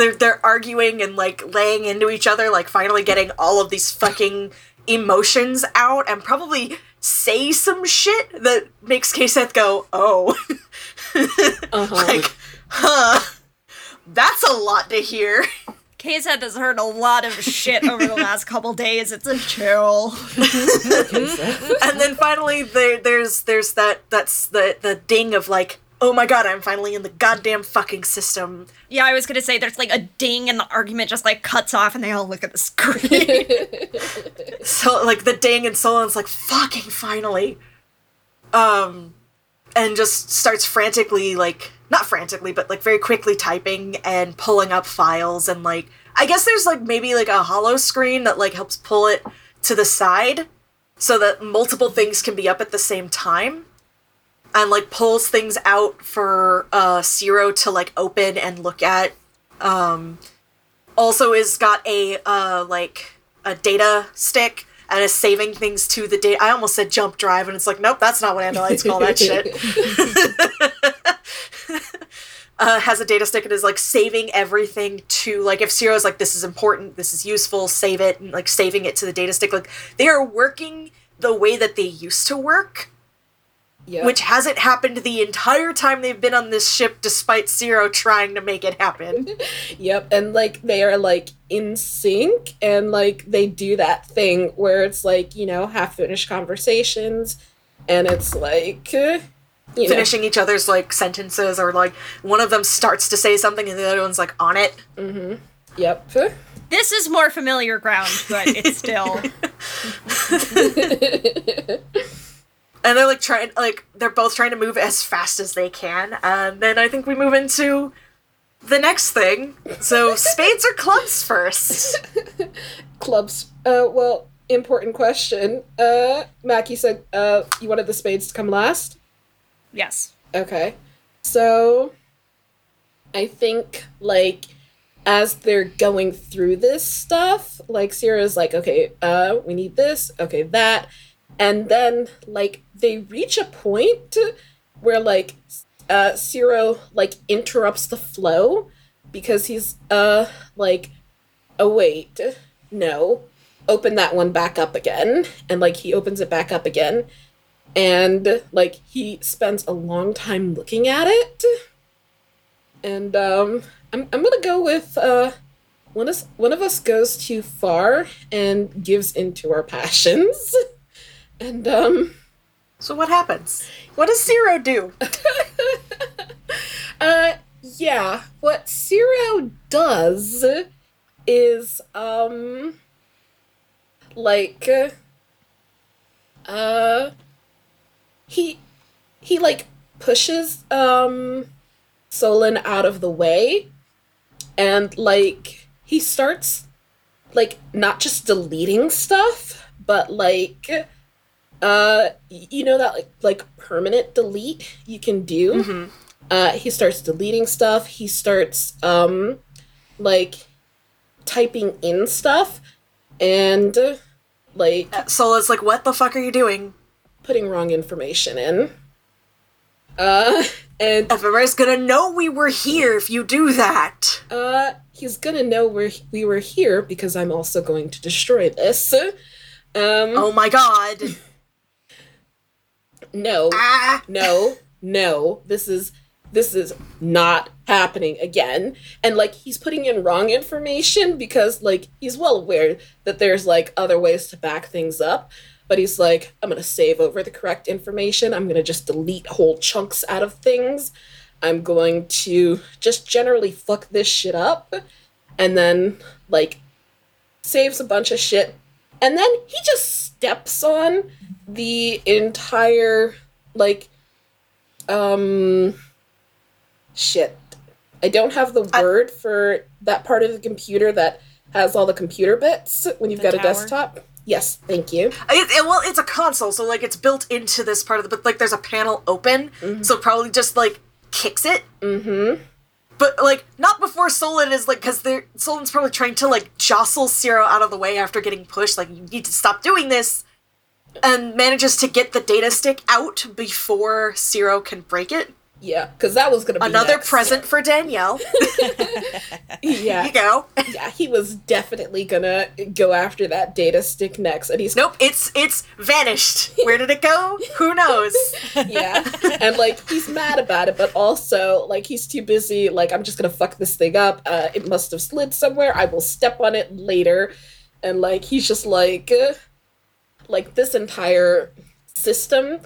just they're they're arguing and like laying into each other, like finally getting all of these fucking emotions out and probably say some shit that makes K-Seth go, oh. Uh-huh. like, huh. That's a lot to hear. K-Seth has heard a lot of shit over the last couple days. It's a chill. and then finally there there's there's that that's the the ding of like, oh my god, I'm finally in the goddamn fucking system. Yeah, I was gonna say there's like a ding and the argument just like cuts off and they all look at the screen. So like the ding and Solon's like fucking finally. Um and just starts frantically like not frantically but like very quickly typing and pulling up files and like I guess there's like maybe like a hollow screen that like helps pull it to the side so that multiple things can be up at the same time and like pulls things out for uh Ciro to like open and look at. Um also is got a uh like a data stick and is saving things to the data. I almost said jump drive, and it's like, nope, that's not what Andalites call that shit. uh, has a data stick and is like saving everything to like if Ciro's like this is important, this is useful, save it, and like saving it to the data stick. Like they are working the way that they used to work, Yep. which hasn't happened the entire time they've been on this ship, despite Ciro trying to make it happen. Yep, and like they are like in sync and like they do that thing where it's like, you know, half finished conversations and it's like uh, you know, finishing each other's like sentences or like one of them starts to say something and the other one's like on it Mhm. Yep. this is more familiar ground, but it's still and they're like trying like they're both trying to move as fast as they can and then i think we move into the next thing so spades or clubs first Clubs. Uh well, important question. Uh Mackie said uh you wanted the spades to come last? yes. Okay. So I think like as they're going through this stuff, like Sierra's like, okay, uh, we need this, okay, that. And then like they reach a point where like uh Ciro like interrupts the flow because he's uh like oh wait, no. Open that one back up again. And like he opens it back up again and like he spends a long time looking at it and um i'm, I'm gonna go with uh one of, one of us goes too far and gives into our passions and um so what happens? What does Ciro do? Uh yeah what Ciro does is um like uh he he like pushes um Solon out of the way and like he starts like not just deleting stuff but like uh you know that like like permanent delete you can do? Uh he starts deleting stuff. He starts um like typing in stuff and like Solon's like what the fuck are you doing? Putting wrong information in. Uh and everybody's gonna know we were here if you do that. Uh he's gonna know where we were here because i'm also going to destroy this. Um oh my god no ah no no this is this is not happening again. And like he's putting in wrong information because like he's well aware that there's like other ways to back things up but he's like i'm gonna save over the correct information. I'm gonna just delete whole chunks out of things. I'm going to just generally fuck this shit up and then like saves a bunch of shit. And then he just steps on the entire like um shit i don't have the I- word for that part of the computer that has all the computer bits when you've got a desktop yes thank you It, it- well, it's a console, so like it's built into this part of the. But like, there's a panel open, so probably just like kicks it. mm-hmm But like, not before Solon is like, because they're Solon's probably trying to like jostle Ciro out of the way after getting pushed. Like, you need to stop doing this, and manages to get the data stick out before Ciro can break it. Yeah, because that was gonna be Another next. present for Danielle. Yeah, you go. yeah, he was definitely gonna go after that data stick next, and he's Nope, it's it's vanished. Where did it go? Who knows? yeah, and like he's mad about it, but also like he's too busy. Like I'm just gonna fuck this thing up. Uh, it must have slid somewhere. I will step on it later, and like he's just like, uh, like this entire system,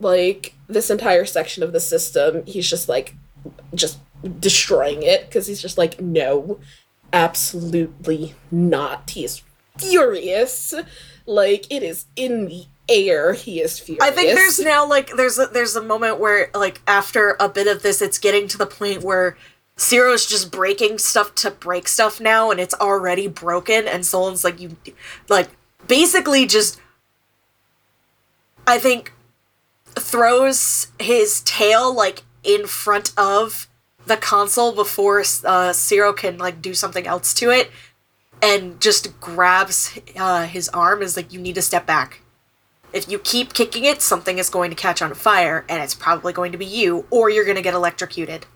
like this entire section of the system, he's just like, just destroying it because he's just like, no, absolutely not. He is furious. Like it is in the air. He is furious. I think there's now like there's a, there's a moment where like after a bit of this, it's getting to the point where Ciro's just breaking stuff to break stuff now, and it's already broken. And Solon's like you, like basically just, I think, throws his tail like in front of the console before uh, Ciro can like do something else to it, and just grabs uh, his arm. Is like you need to step back. If you keep kicking it, something is going to catch on fire, and it's probably going to be you, or you're going to get electrocuted.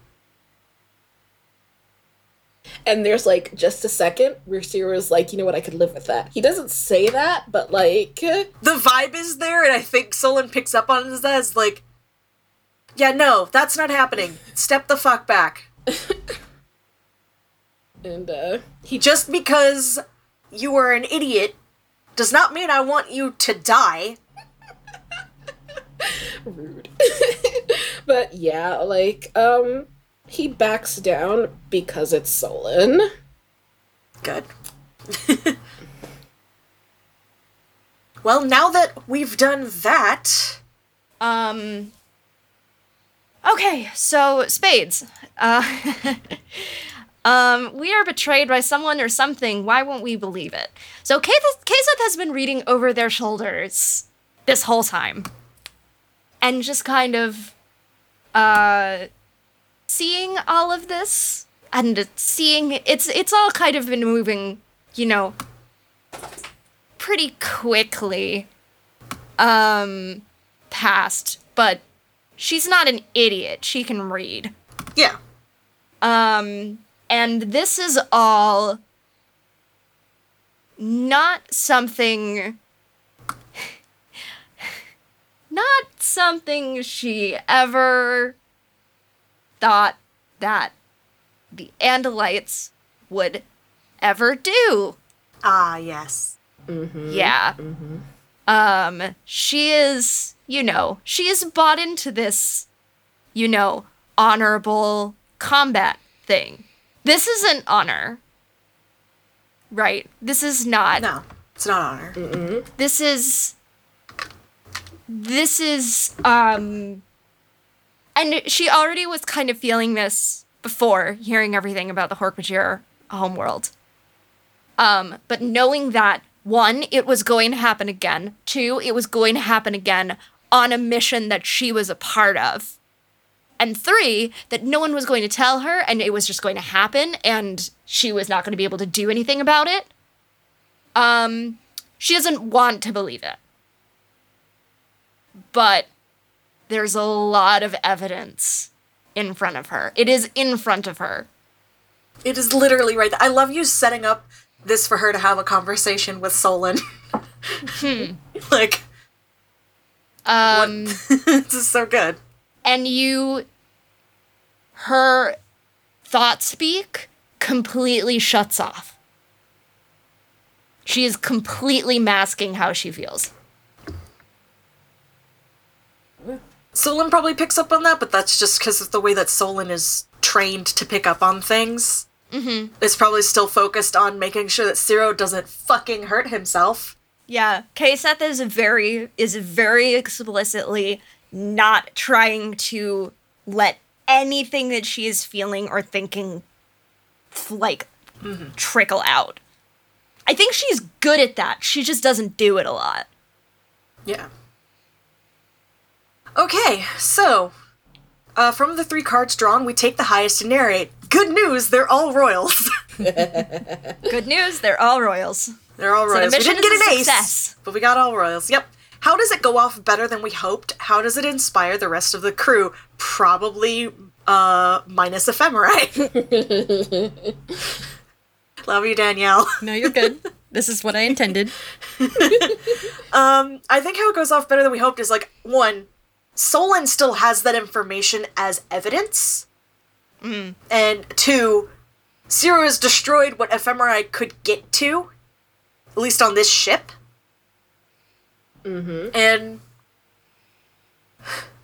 And there's like just a second where Ciro's like, you know what, I could live with that. He doesn't say that, but like, The vibe is there, and I think Solon picks up on it as like, yeah, no, that's not happening. Step the fuck back. and uh, he Just because you are an idiot does not mean I want you to die. rude. but yeah, like, um, he backs down because it's Solon. Good. well, now that we've done that, Um. Okay, so spades. Uh, um, we are betrayed by someone or something. Why won't we believe it? So Kaseth Kaseth has been reading over their shoulders this whole time, and just kind of, uh, seeing all of this and seeing it's it's all kind of been moving, you know, pretty quickly, um, past, but she's not an idiot. She can read. yeah. Um, and this is all not something. Not something she ever thought that the Andalites would ever do. Ah, yes. Yeah. Um, she is, you know, she is bought into this, you know, honorable combat thing. This isn't honor. Right? This is not. No, it's not honor. This is. This is, um. And she already was kind of feeling this before hearing everything about the Hork-Bajir homeworld. Um, but knowing that one, it was going to happen again. Two, it was going to happen again on a mission that she was a part of. And three, that no one was going to tell her and it was just going to happen and she was not going to be able to do anything about it. Um, she doesn't want to believe it. But there's a lot of evidence in front of her. It is in front of her. It is literally right there. I love you setting up this for her to have a conversation with Solon. like, Um, this is so good. and you her thought speak completely shuts off she is completely masking how she feels Solon probably picks up on that, but that's just because of the way that Solon is trained to pick up on things. Mm-hmm. It's probably still focused on making sure that Ciro doesn't fucking hurt himself. yeah K-Seth is very is very explicitly not trying to let anything that she is feeling or thinking like trickle out i think she's good at that she just doesn't do it a lot Yeah. Okay, so uh, from the three cards drawn, we take the highest to narrate. Good news, they're all royals. good news they're all royals they're all So the royals. we didn't get an a ace, but we got all royals. Yep. how does it go off better than we hoped? How does it inspire the rest of the crew? Probably uh minus ephemerai. Love you, Danielle. No, you're good. this is what I intended. Um, I think how it goes off better than we hoped is like one, Solon still has that information as evidence, and two, Ciro has destroyed what Ephemerai could get to, at least on this ship. Mm-hmm. And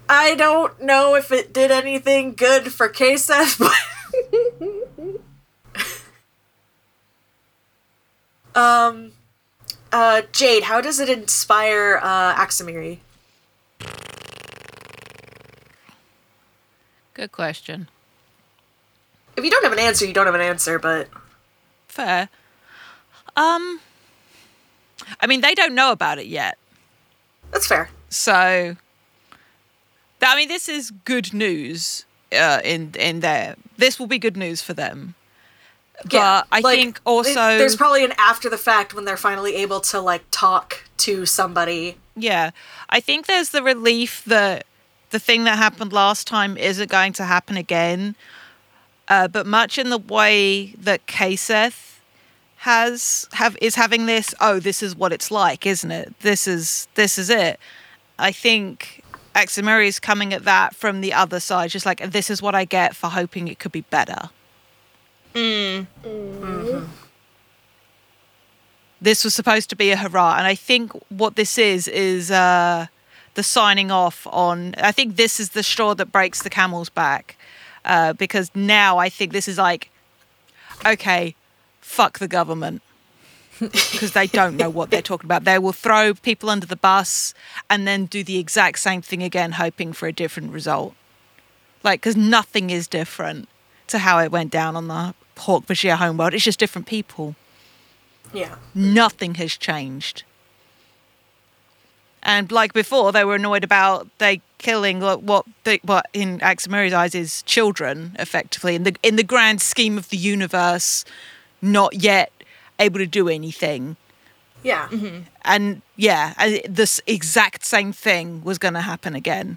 I don't know if it did anything good for Kaseth, but um. Uh, Jade, how does it inspire uh, Axamiri? Good question. If you don't have an answer, you don't have an answer, but Fair. Um, I mean, they don't know about it yet. that's fair. So, I mean, this is good news uh, in in there. This will be good news for them. But I like, think also th- there's probably an after the fact when they're finally able to like talk to somebody. Yeah. I think there's the relief that the thing that happened last time isn't going to happen again. Uh, but much in the way that Kaseth has have is having this, oh, this is what it's like, isn't it? This is this is it. I think Axamiri is coming at that from the other side, just like this is what I get for hoping it could be better. this was supposed to be a hurrah and i think what this is is uh the signing off on i think this is the straw that breaks the camel's back uh because now i think this is like okay fuck the government. Because they don't know what they're talking about. They will throw people under the bus and then do the exact same thing again hoping for a different result. Like because nothing is different to how it went down on the Hork-Bajir homeworld it's just different people. Yeah. nothing has changed. And like before, they were annoyed about they killing what they, what in Axamiri's eyes is children, effectively in the in the grand scheme of the universe, not yet able to do anything. Yeah. Mm-hmm. And yeah, and this exact same thing was going to happen again.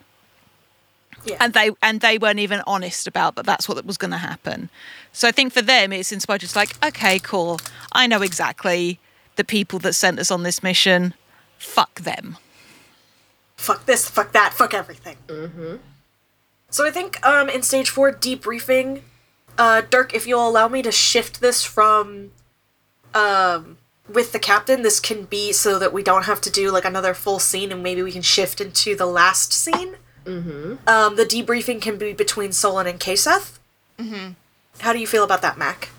Yeah. And they and they weren't even honest about that. That's what was going to happen. So I think for them, it's inspired. It's like, okay, cool. I know exactly the people that sent us on this mission. Fuck them. Fuck this, fuck that, fuck everything. Mm-hmm. So I think um, in stage four debriefing, uh, Dirk, if you'll allow me to shift this from um, with the captain, this can be so that we don't have to do like another full scene, and maybe we can shift into the last scene. Mm-hmm. Um, the debriefing can be between Solon and Kaseth. Mm-hmm. How do you feel about that, Mac?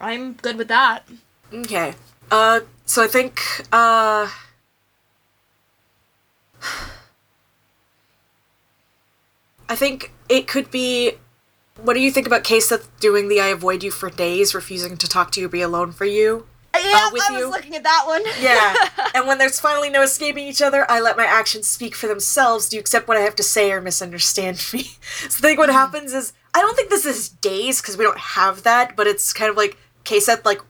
I'm good with that. Okay. Uh, so I think, uh. I think it could be. What do you think about Kaseth doing the I avoid you for days, refusing to talk to you, be alone for you? Uh, yeah, uh, with I was you. looking at that one. Yeah. and when there's finally no escaping each other, I let my actions speak for themselves. Do you accept what I have to say or misunderstand me? so I think what hmm. happens is I don't think this is days because we don't have that, but it's kind of like Kaseth like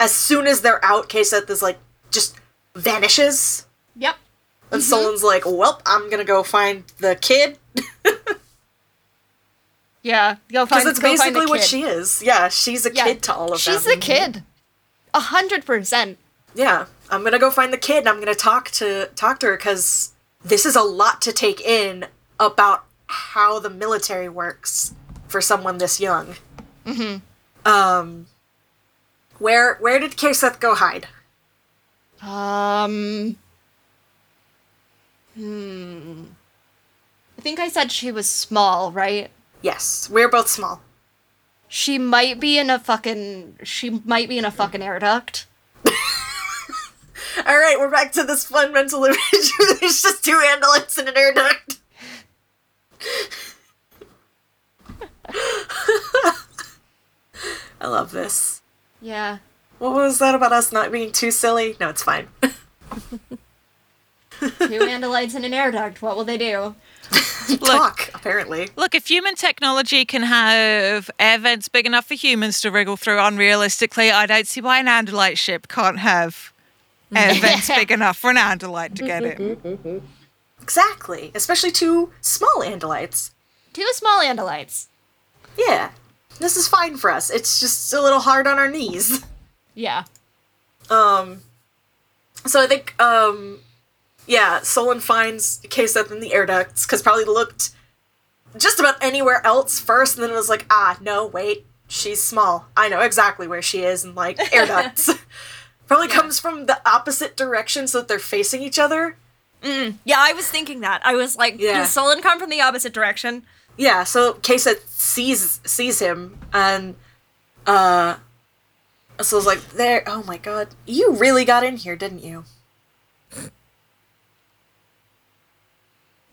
as soon as they're out, Kaseth is like just vanishes. Yep. And Solon's like, Well, I'm gonna go find the kid. Yeah. Go find. Because that's go find the basically what she is. Yeah, she's a Yeah, kid to all of us. She's them. a kid. A hundred percent. Yeah, I'm gonna go find the kid and I'm gonna talk to talk to her because this is a lot to take in about how the military works for someone this young. Mm-hmm. Um, where where did Kaseth go hide? Um. Hmm. I think I said she was small, right? Yes, we're both small. She might be in a fucking. She might be in a fucking air duct. All right, we're back to this fun mental image. There's just two ambulance and an air duct. I love this. Yeah. What was that about us not being too silly? No, it's fine. Two andalites in an air duct. What will they do? Talk, apparently. Look, if human technology can have air vents big enough for humans to wriggle through unrealistically, I don't see why an Andalite ship can't have air vents big enough for an Andalite to get in. Exactly. Especially two small Andalites. Two small Andalites. Yeah. This is fine for us. It's just a little hard on our knees. Yeah. Um so I think um yeah, Solon finds Kaseth in the air ducts because probably looked just about anywhere else first and then it was like, ah, no, wait, she's small. I know exactly where she is and like air ducts. probably comes from the opposite direction so that they're facing each other. Yeah, I was thinking that. I was like, Yeah. does Solon come from the opposite direction? Yeah, so Kaseth sees sees him and uh so it's like there oh my god. You really got in here, didn't you?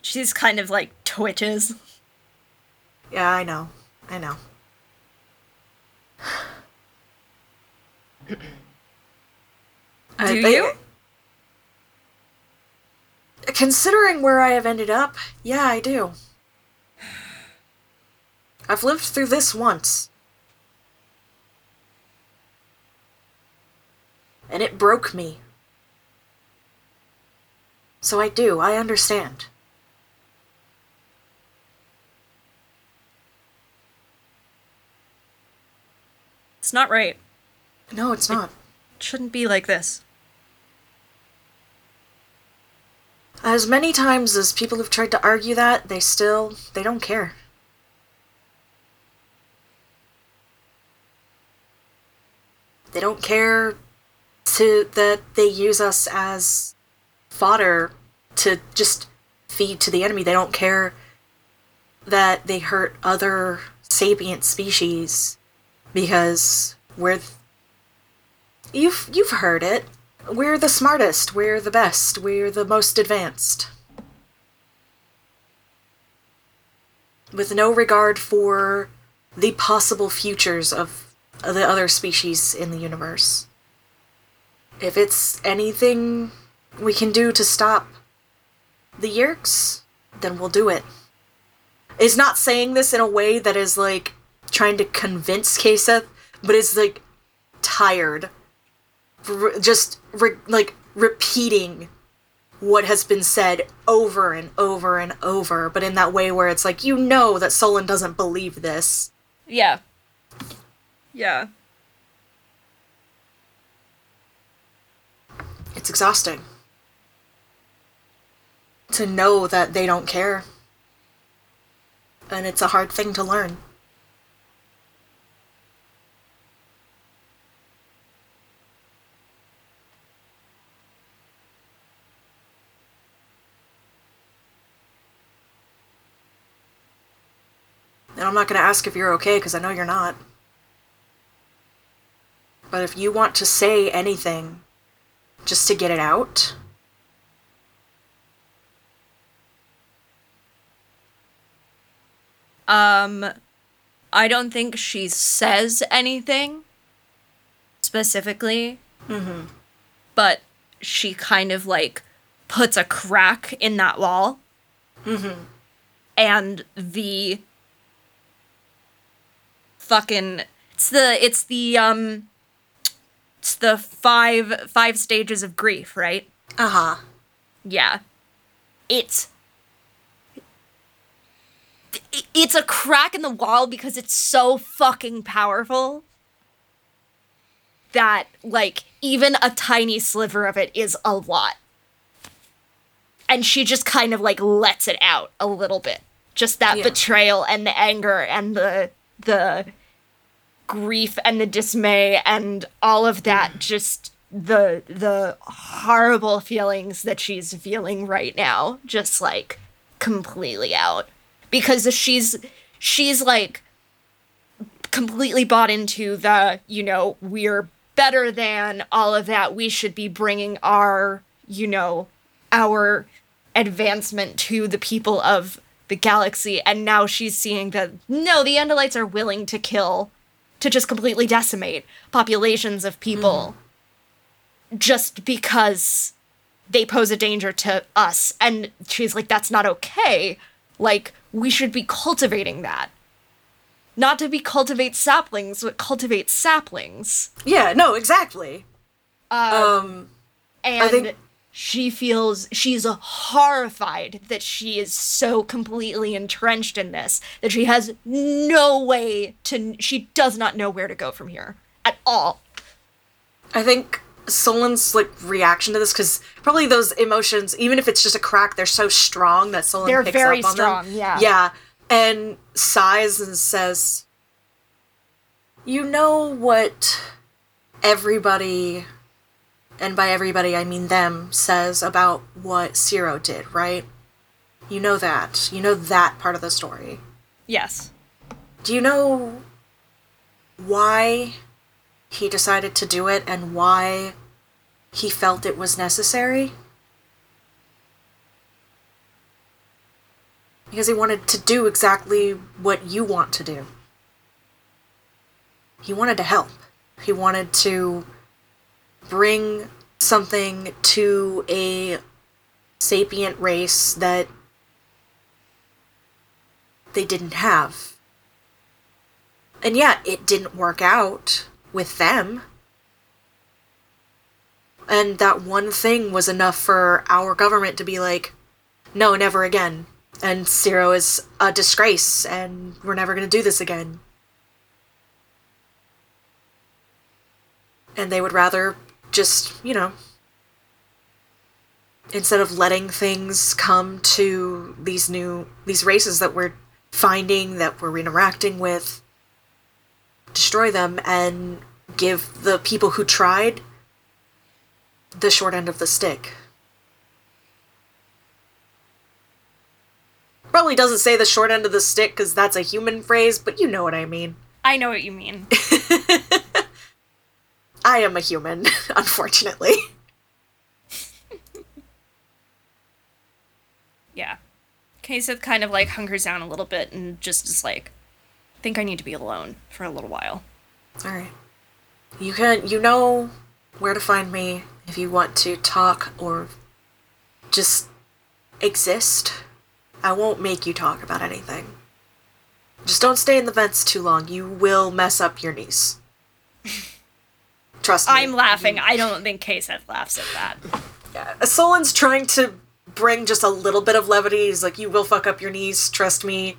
She's kind of like twitches. Yeah, I know. I know. I Do uh, think- you? Considering where I have ended up, yeah, I do. I've lived through this once. And it broke me. So I do, I understand. It's not right. No, it's not. It shouldn't be like this. As many times as people have tried to argue that, they still they don't care. They don't care to that they use us as fodder to just feed to the enemy. They don't care that they hurt other sapient species because we're th- you've you've heard it. We're the smartest, we're the best, we're the most advanced. With no regard for the possible futures of the other species in the universe. If it's anything we can do to stop the Yeerks, then we'll do it. Is not saying this in a way that is like trying to convince Kaseth, but is like tired r- just re- like repeating what has been said over and over and over, but in that way where it's like you know that Solon doesn't believe this. Yeah. Yeah. It's exhausting to know that they don't care. And it's a hard thing to learn. I'm not going to ask if you're okay because I know you're not. But if you want to say anything just to get it out, Um, I don't think she says anything specifically. Mm-hmm. But she kind of like puts a crack in that wall. Mm-hmm. And the fucking it's the it's the um it's the five five stages of grief, right? uh huh. Yeah. It's it's a crack in the wall because it's so fucking powerful that like even a tiny sliver of it is a lot. And she just kind of like lets it out a little bit. Just that Yeah. betrayal and the anger and the the grief and the dismay and all of that just the the horrible feelings that she's feeling right now just like completely out. Because she's she's like completely bought into the you know we're better than all of that. We should be bringing our you know our advancement to the people of the galaxy. And now she's seeing that no the andalites are willing to kill to just completely decimate populations of people just because they pose a danger to us. And she's like that's not okay. Like we should be cultivating that. Not to be cultivate saplings but cultivate saplings. Yeah, no, exactly. um, Um, and think- she feels she's horrified that she is so completely entrenched in this that she has no way to she does not know where to go from here at all I think Solon's like reaction to this because probably those emotions, even if it's just a crack, they're so strong that Solon They're picks very up on strong, them. yeah. yeah, and sighs and says, "You know what everybody, and by everybody I mean them, says about what Ciro did, right? You know that. You know that part of the story. yes Do you know why he decided to do it and why he felt it was necessary? Because he wanted to do exactly what you want to do. He wanted to help. He wanted to bring something to a sapient race that they didn't have. And yeah, it didn't work out with them. And that one thing was enough for our government to be like, no, never again. And Ciro is a disgrace, and we're never going to do this again. And they would rather just, you know, instead of letting things come to these new, these races that we're finding, that we're interacting with, destroy them and give the people who tried the short end of the stick. Probably doesn't say the short end of the stick because that's a human phrase, but you know what I mean. i know what you mean I am a human, unfortunately. yeah Kaseth kind of like hunkers down a little bit and just is like I think i need to be alone for a little while All right. You can you know where to find me if you want to talk or just exist. I won't make you talk about anything. Just don't stay in the vents too long. You will mess up your knees. Trust me. i'm laughing i don't think Kaseth laughs at that Yeah. Solon's trying to bring just a little bit of levity. He's like, "You will fuck up your knees. Trust me."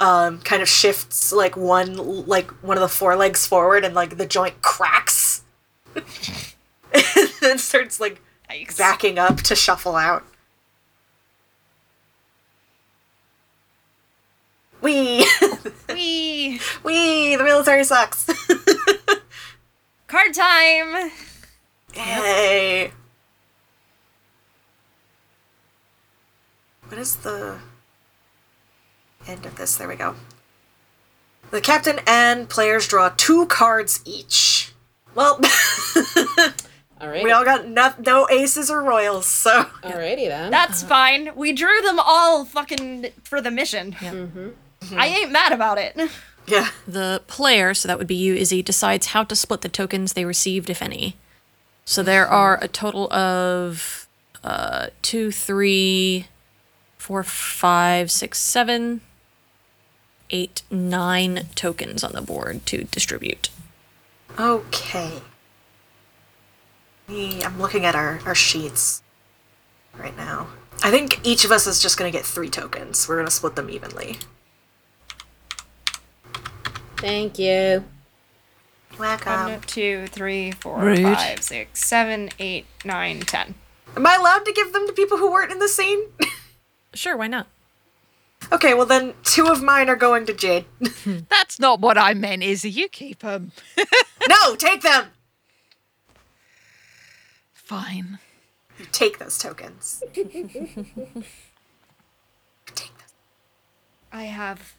Um, kind of shifts like one, like one of the forelegs forward, and like the joint cracks, and then starts like Yikes. backing up to shuffle out. Wee, Whee! wee, the military sucks. card time Hey! What is the end of this? There we go. The captain and players draw two cards each. Well, All right. we all got no, no aces or royals, so. Alrighty then. That's fine. We drew them all fucking for the mission. Mm-hmm. I ain't mad about it. Yeah. The player, so that would be you, Izzy, decides how to split the tokens they received, if any. So there are a total of uh, two, three, four, five, six, seven, eight, nine tokens on the board to distribute. Okay. I'm looking at our, our sheets right now. I think each of us is just gonna get three tokens. We're gonna split them evenly. Thank you. Welcome. One, two, three, four, Rude. five, six, seven, eight, nine, ten. Am I allowed to give them to people who weren't in the scene? Sure, why not? okay, well then two of mine are going to Jade. That's not what I meant, Izzy. You keep them. no, take them. Fine. You take those tokens. take those. I have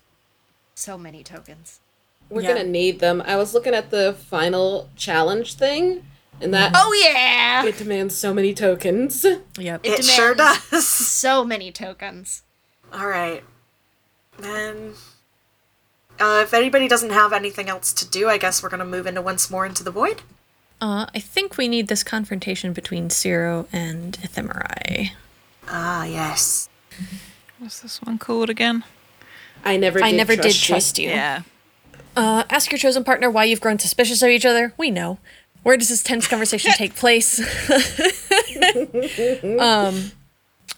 so many tokens. We're Yeah. gonna need them. I was looking at the final challenge thing, and that Oh yeah! it demands so many tokens. Yep. It sure demands- does. So many tokens. All right. Then, uh, if anybody doesn't have anything else to do, I guess we're gonna move into once more into the void. Uh, I think we need this confrontation between Ciro and Ephemerai. Ah, yes. What's this one called again? I never. Did I never did trust you. trust you. Yeah. Uh, ask your chosen partner why you've grown suspicious of each other. We know. Where does this tense conversation take place? um,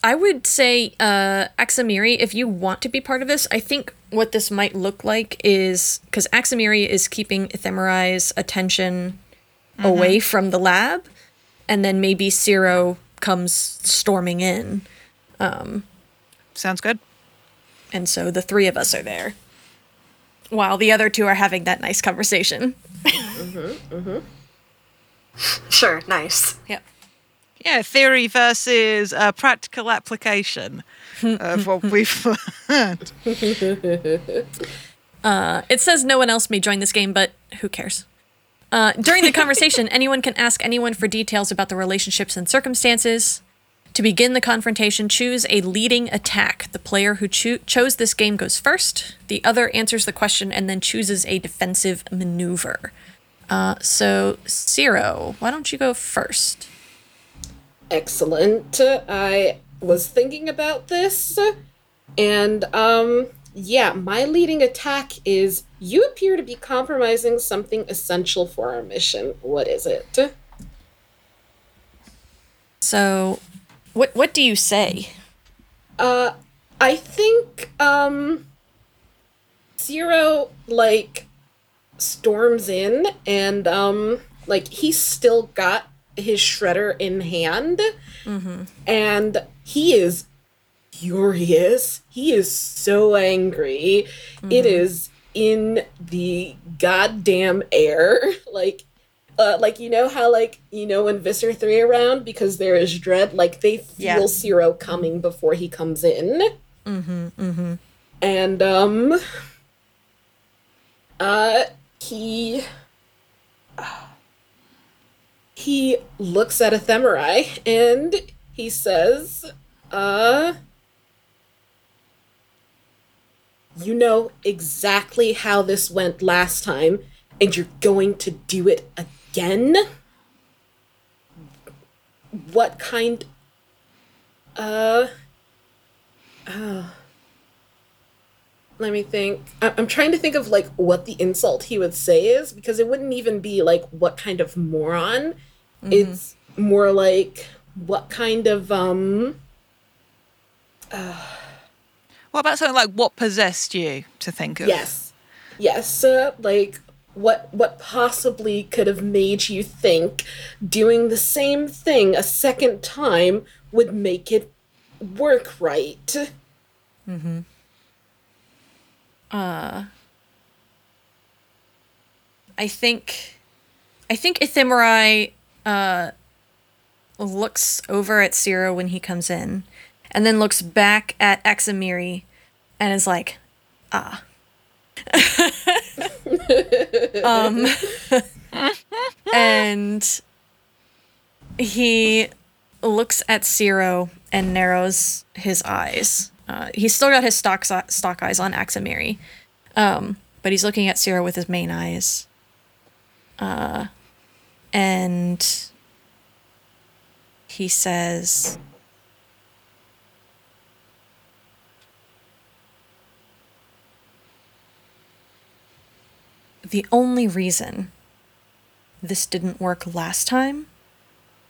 I would say, uh, Axamiri, if you want to be part of this, I think what this might look like is because Axamiri is keeping Ephemerai's attention away from the lab, and then maybe Ciro comes storming in, Sounds good. and so the three of us are there, while the other two are having that nice conversation. Mhm. Mhm. Sure, nice. Yep. Yeah, theory versus uh, practical application of what we've learned. It says no one else may join this game, but who cares? Uh, during the conversation, anyone can ask anyone for details about the relationships and circumstances. To begin the confrontation, choose a leading attack. The player who cho- chose this game goes first. The other answers the question and then chooses a defensive maneuver. Uh, so, Ciro, why don't you go first? Excellent. I was thinking about this, and um, yeah, my leading attack is you appear to be compromising something essential for our mission. What is it? So, what what do you say? Uh, I think um, Ciro like storms in and um, like he's still got his shredder in hand, and he is furious. He is so angry. It is in the goddamn air. Like, uh, like you know how like you know when Visser three around because there is dread. Like they feel Yeah. Ciro coming before he comes in. Mm-hmm. Mm-hmm. And um. Uh, he. Uh, He looks at Ephemerai and he says, uh. You know exactly how this went last time, and you're going to do it again? Again what kind. Uh. Oh. Let me think. I'm trying to think of like what the insult he would say is because it wouldn't even be like what kind of moron. It's more like what kind of um uh, What about something like what possessed you to think of? Yes. Yes. Uh, like what what possibly could have made you think doing the same thing a second time would make it work right? I think I think Ephemerai uh looks over at Ciro when he comes in and then looks back at Axamiri and is like, ah. um and he looks at Ciro and narrows his eyes. Uh, he's still got his stock stalk eyes on Axamiri, um, but he's looking at Ciro with his main eyes Uh, and he says the only reason this didn't work last time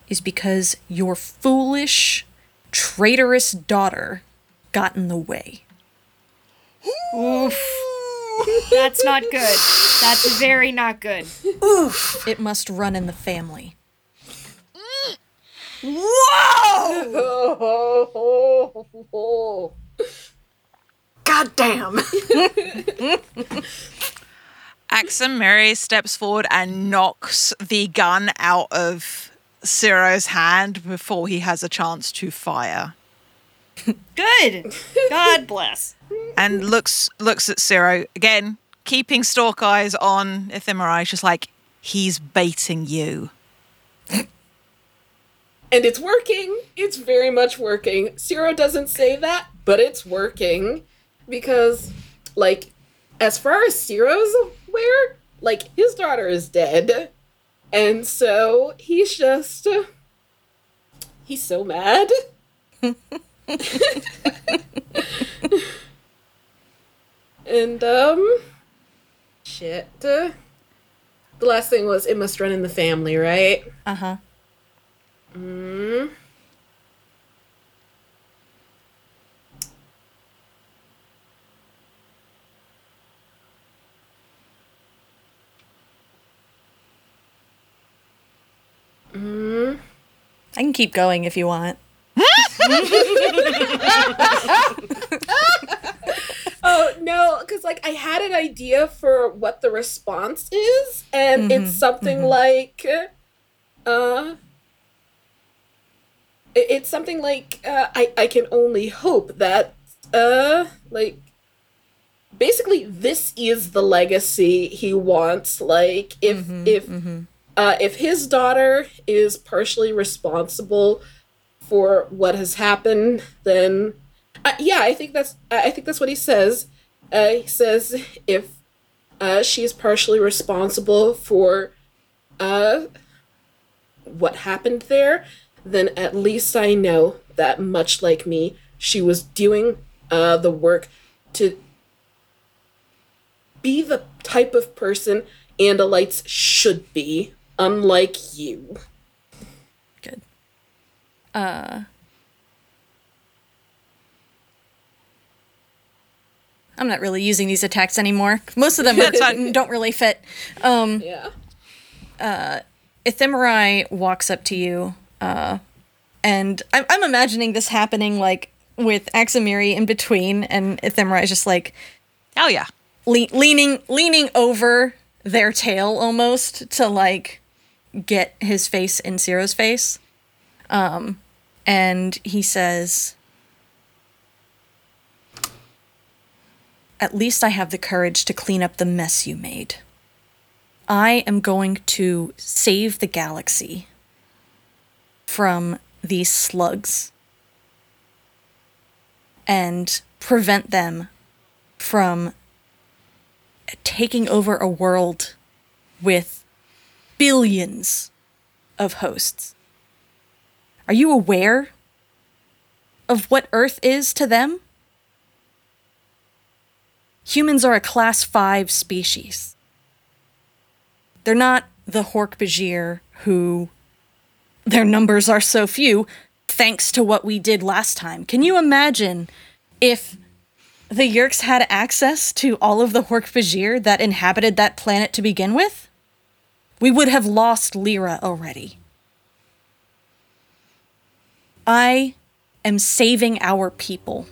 is because your foolish traitorous daughter got in the way Oof. That's not good. That's very not good. Oof. It must run in the family Oh, God damn. Axamiri steps forward and knocks the gun out of Ciro's hand before he has a chance to fire. Good. God bless. And looks looks at Ciro again, keeping stalk eyes on Ephemerai, just like he's baiting you. And it's working. It's very much working. Ciro doesn't say that, but it's working. Because, like, as far as Ciro's aware, like, his daughter is dead. And so he's just. He's so mad. and, um. Shit. The last thing was it must run in the family, right? uh-huh I can keep going if you want. Oh no, because like I had an idea for what the response is, and it's something like, uh, it- it's something like uh, I I can only hope that uh like basically this is the legacy he wants. Like if if uh if his daughter is partially responsible for what has happened, then uh, yeah, I think that's I think that's what he says. Uh, he says if uh, she's partially responsible for uh, what happened there, then at least I know that much like me, she was doing uh, the work to be the type of person Andalites should be, unlike you. Good. Uh. I'm not really using these attacks anymore. Most of them That's are, don't really fit. Um, Yeah. Uh, Ephemerai walks up to you, uh, and I'm, I'm imagining this happening like with Axamiri in between, and Ephemerai is just like Oh yeah. le- leaning leaning over their tail almost to like get his face in Ciro's face. Um, and he says, At least I have the courage to clean up the mess you made. I am going to save the galaxy from these slugs and prevent them from taking over a world with billions of hosts. Are you aware of what Earth is to them? Humans are a class 5 species. They're not the Hork-Bajir who their numbers are so few thanks to what we did last time. Can you imagine if the Yeerks had access to all of the Hork-Bajir that inhabited that planet to begin with? We would have lost Lyra already. I am saving our people.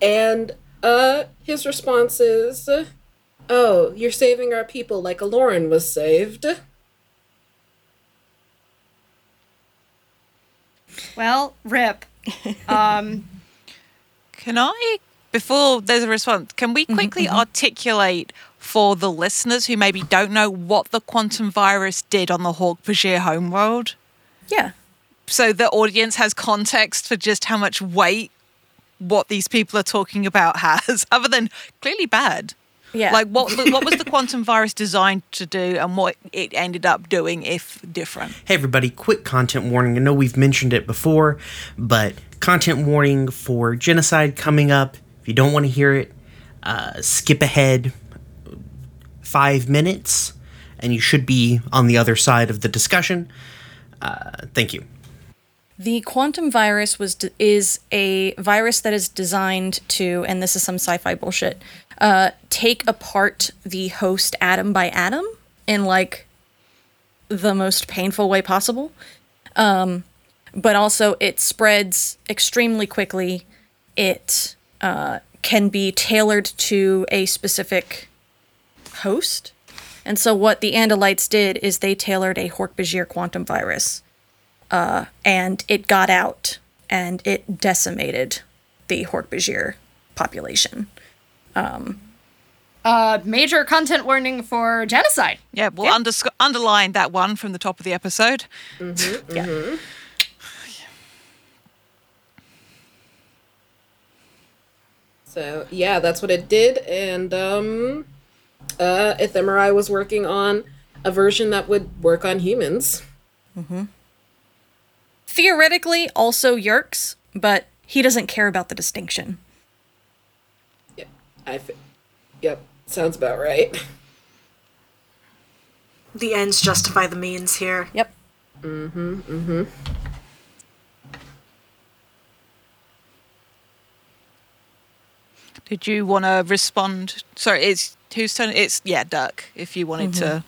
And uh his response is Oh, you're saving our people like Alloran was saved. Well, rip. Um, Can I, before there's a response, can we mm-hmm, quickly mm-hmm. articulate for the listeners who maybe don't know what the quantum virus did on the Hork-Bajir homeworld? Yeah. So the audience has context for just how much weight what these people are talking about has, other than clearly bad. Yeah. Like what what was the quantum virus designed to do and what it ended up doing if different? Hey, everybody, quick content warning. I know we've mentioned it before, but content warning for genocide coming up. If you don't want to hear it, uh, skip ahead five minutes, and you should be on the other side of the discussion. Uh, thank you. The quantum virus was d- is a virus that is designed to, and this is some sci-fi bullshit, uh, take apart the host atom by atom in like the most painful way possible. Um, but also, it spreads extremely quickly. It uh, can be tailored to a specific host. And so, what the Andalites did is they tailored a Hork-Bajir quantum virus and it got out and it decimated the Hork-Bajir population. uh, major content warning for genocide. Yeah, we'll undersc- underline that one from the top of the episode. Yeah. So yeah, that's what it did, and um, uh, Ephemerai was working on a version that would work on humans. Theoretically, also Yeerks, but he doesn't care about the distinction. Yep, I. F- yep, sounds about right. The ends justify the means here. Yep. Did you want to respond? Sorry, it's whose turn? It's yeah, Dirk. If you wanted to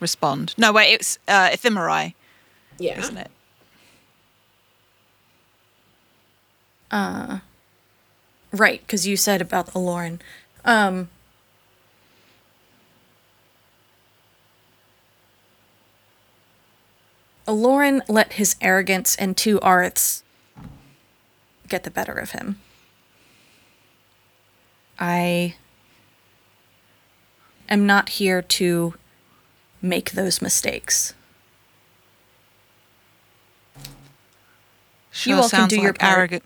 respond. No, wait, it's uh, Ephemerai, Yeah. isn't it? Uh, right, because you said about the Alloran. Um, Alloran let his arrogance and two arts get the better of him. I am not here to make those mistakes. Sure all can do your part. arrogant.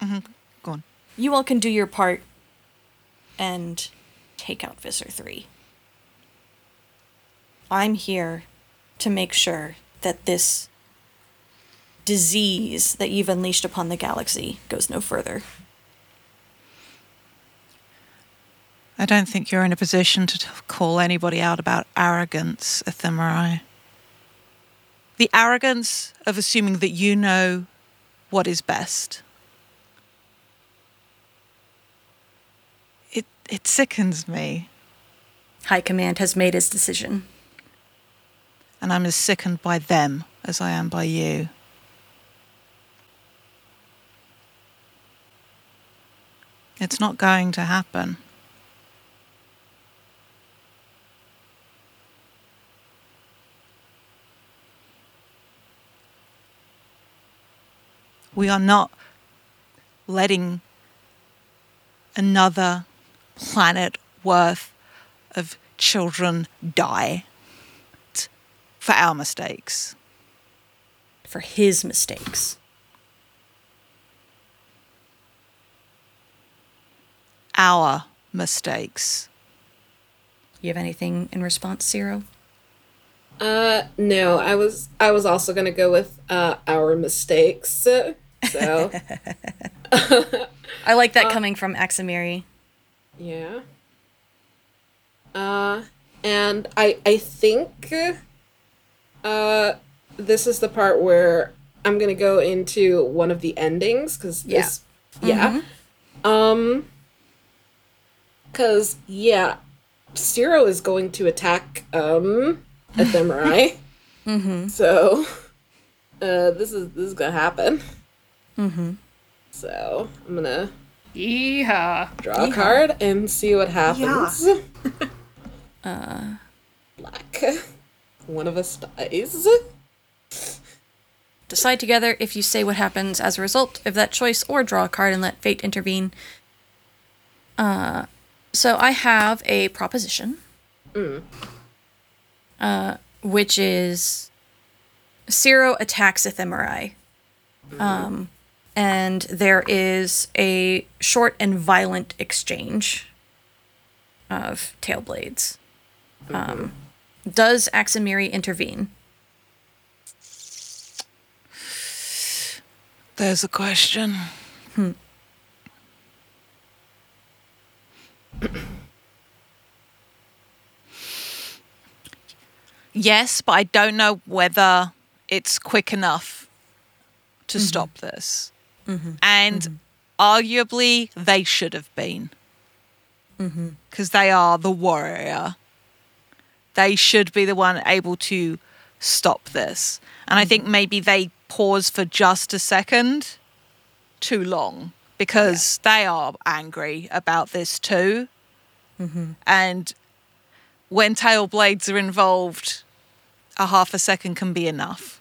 hmm Go on. You all can do your part and take out Visser 3. I'm here to make sure that this disease that you've unleashed upon the galaxy goes no further. I don't think you're in a position to call anybody out about arrogance, Ephemerai. The arrogance of assuming that you know what is best. It it sickens me, High Command has made its decision. and I'm as sickened by them as I am by you. It's not going to happen. We are not letting another planet worth of children die for our mistakes. For his mistakes. Our mistakes. You have anything in response, Ciro? Uh, no, I was I was also gonna go with uh our mistakes. So I like that coming from Axamiri. yeah. Uh, and I I think uh this is the part where I'm gonna go into one of the endings because Yeah. this yeah um because yeah Ciro is going to attack um Ephemerai. mm-hmm. So uh this is this is gonna happen. Mm-hmm. So I'm gonna Yeehaw. draw a card and see what happens. Uh, black. One of us dies. Decide together if you say what happens as a result of that choice or draw a card and let fate intervene. Uh, so I have a proposition. Uh, which is Ciro attacks Ephemerai. Um, and there is a short and violent exchange of tail blades. Um, does Axamiri intervene? There's a question. yes, but I don't know whether it's quick enough to stop this. Mm-hmm. And mm-hmm. arguably, they should have been. Mm-hmm. Because they are the warrior. They should be the one able to stop this. And I think maybe they pause for just a second too long because they are angry about this too. And when tail blades are involved, a half a second can be enough.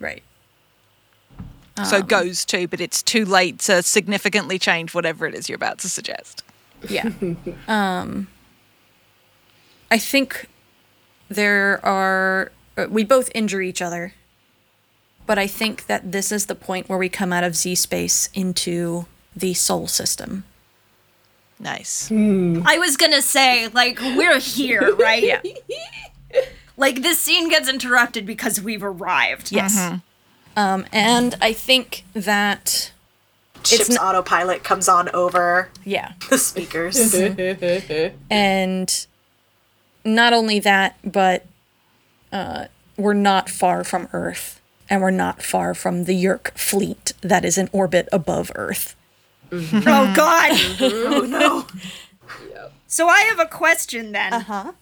Right. So goes to, but it's too late to significantly change whatever it is you're about to suggest. Yeah. um, I think there are. uh, We both injure each other. But I think that this is the point where we come out of Z space into the Sol system. Nice. I was gonna say, like, we're here, right? Yeah. Like, this scene gets interrupted because we've arrived. Yes. Um, and I think that. Ship's n- autopilot comes on over Yeah. the speakers. And not only that, but uh, we're not far from Earth. And we're not far from the Yeerk fleet that is in orbit above Earth. Oh God. Oh no. So I have a question then. Uh huh.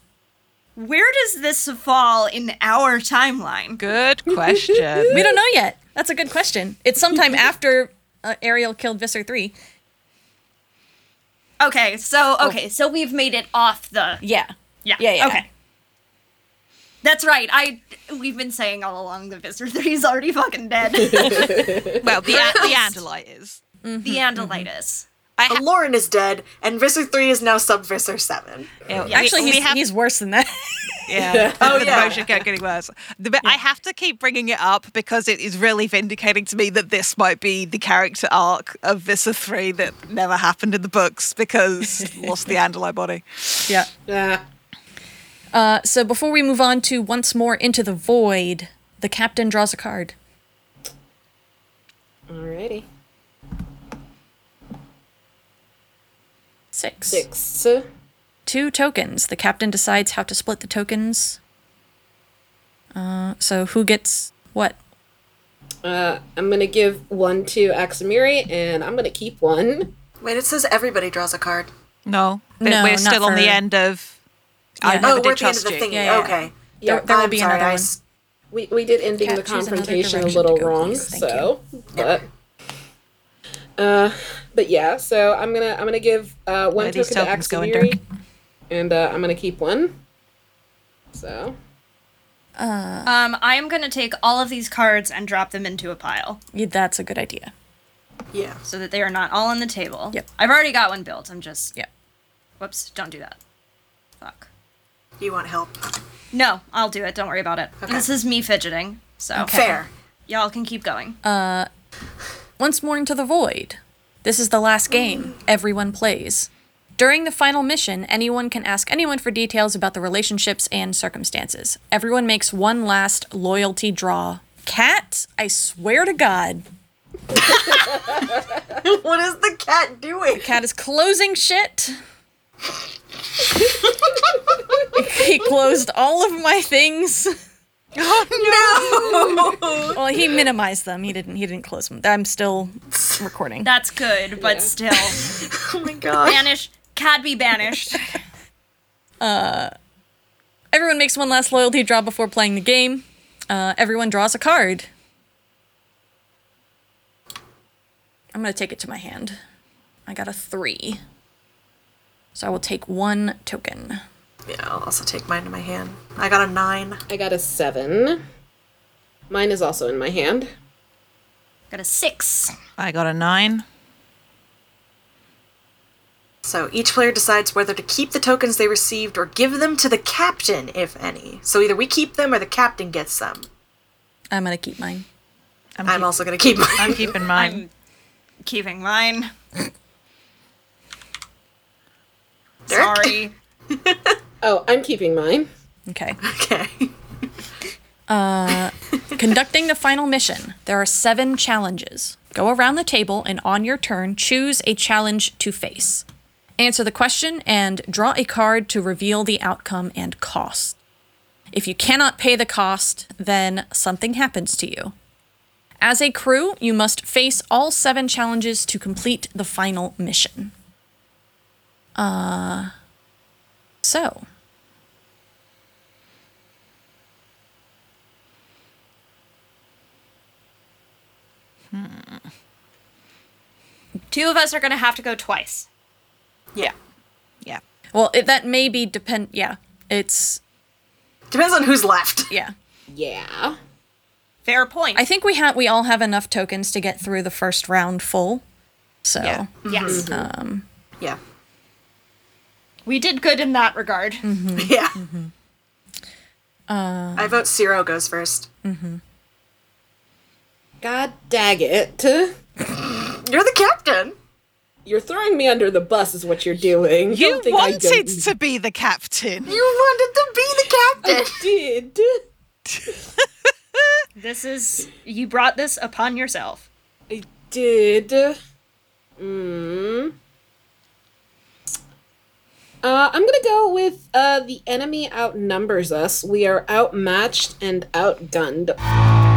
Where does this fall in our timeline? Good question. We don't know yet. That's a good question. It's sometime after uh, Ariel killed Visser 3. Okay, so okay, so we've made it off the Yeah. yeah Yeah, yeah. okay. That's right. I we've been saying all along the Visser 3 is already fucking dead. well, the a- the Andalite is. the Andalitis. I ha- Alloran is dead, and Visser 3 is now Sub Visser 7. yeah, Actually, we he's, have he's worse than that. Yeah. Oh, the yeah. motion kept getting worse. The bit, I have to keep bringing it up because it is really vindicating to me that this might be the character arc of Visser 3 that never happened in the books because lost the Andalite body. yeah. Ah, Uh, so before we move on to once more into the void, the captain draws a card. alrighty. Six. Six. Two tokens. The captain decides how to split the tokens. Uh, so who gets what? Uh, I'm gonna give one to Axamiri, and I'm gonna keep one. Wait, it says everybody draws a card. No, No, we're not still on the end of. Yeah. never oh, we're at the end of the you. thing. Yeah, yeah, yeah. Okay. There, there will be sorry, another I one. We we did ending Cat, the confrontation a little wrong, please. Thank so but. Uh, but yeah, so I'm gonna I'm gonna give uh one token to tokens go in, and uh, I'm gonna keep one. So Uh, Um, I am gonna take all of these cards and drop them into a pile Yeah, that's a good idea. Yeah. so that they are not all on the table. Yep. I've already got one built. I'm just Yep. whoops, don't do that. Fuck. You want help? No, I'll do it. Don't worry about it. This is me fidgeting. So Fair. y'all can keep going. Once more into the void. This is the last game everyone plays. During the final mission, anyone can ask anyone for details about the relationships and circumstances. Everyone makes one last loyalty draw. Cat, I swear to God, what is the cat doing? The cat is closing shit. he closed all of my things. Oh no! Well, he minimized them. He didn't. He didn't close them. I'm still recording. That's good, but still, oh my god. banish. Cat be banished. Everyone makes one last loyalty draw before playing the game. Uh, everyone draws a card. I'm gonna take it to my hand. I got a three. So I will take one token. Yeah, I'll also take mine in my hand. I got a nine. I got a seven. Mine is also in my hand. Got a six. I got a nine. So each player decides whether to keep the tokens they received or give them to the captain, if any. So either we keep them or the captain gets them. I'm gonna keep mine. I'm, I'm keep- also gonna keep mine. I'm keeping mine. I'm keeping mine. Sorry. Oh, I'm keeping mine. Okay. okay. Conducting the final mission, there are seven challenges. Go around the table and on your turn, choose a challenge to face. Answer the question and draw a card to reveal the outcome and cost. If you cannot pay the cost, then something happens to you. As a crew, you must face all seven challenges to complete the final mission. Uh, so, Two of us are gonna have to go twice. Yeah. Yeah. well, it, that may be depend. Yeah, it's Depends on who's left. yeah. Yeah. Fair point. I think we have we all have enough tokens to get through the first round full. So Yeah. yes, um, mm-hmm. Yeah. we did good in that regard. Mm-hmm. Yeah. Mm-hmm. I vote Ciro goes first. God dag it. You're the captain. You're throwing me under the bus, is what you're doing. You Don't I wanted don't- to be the captain. You wanted to be the captain. I did. This is you brought this upon yourself. I did. Mm. Uh, I'm gonna go with uh, the enemy outnumbers us. We are outmatched and outgunned.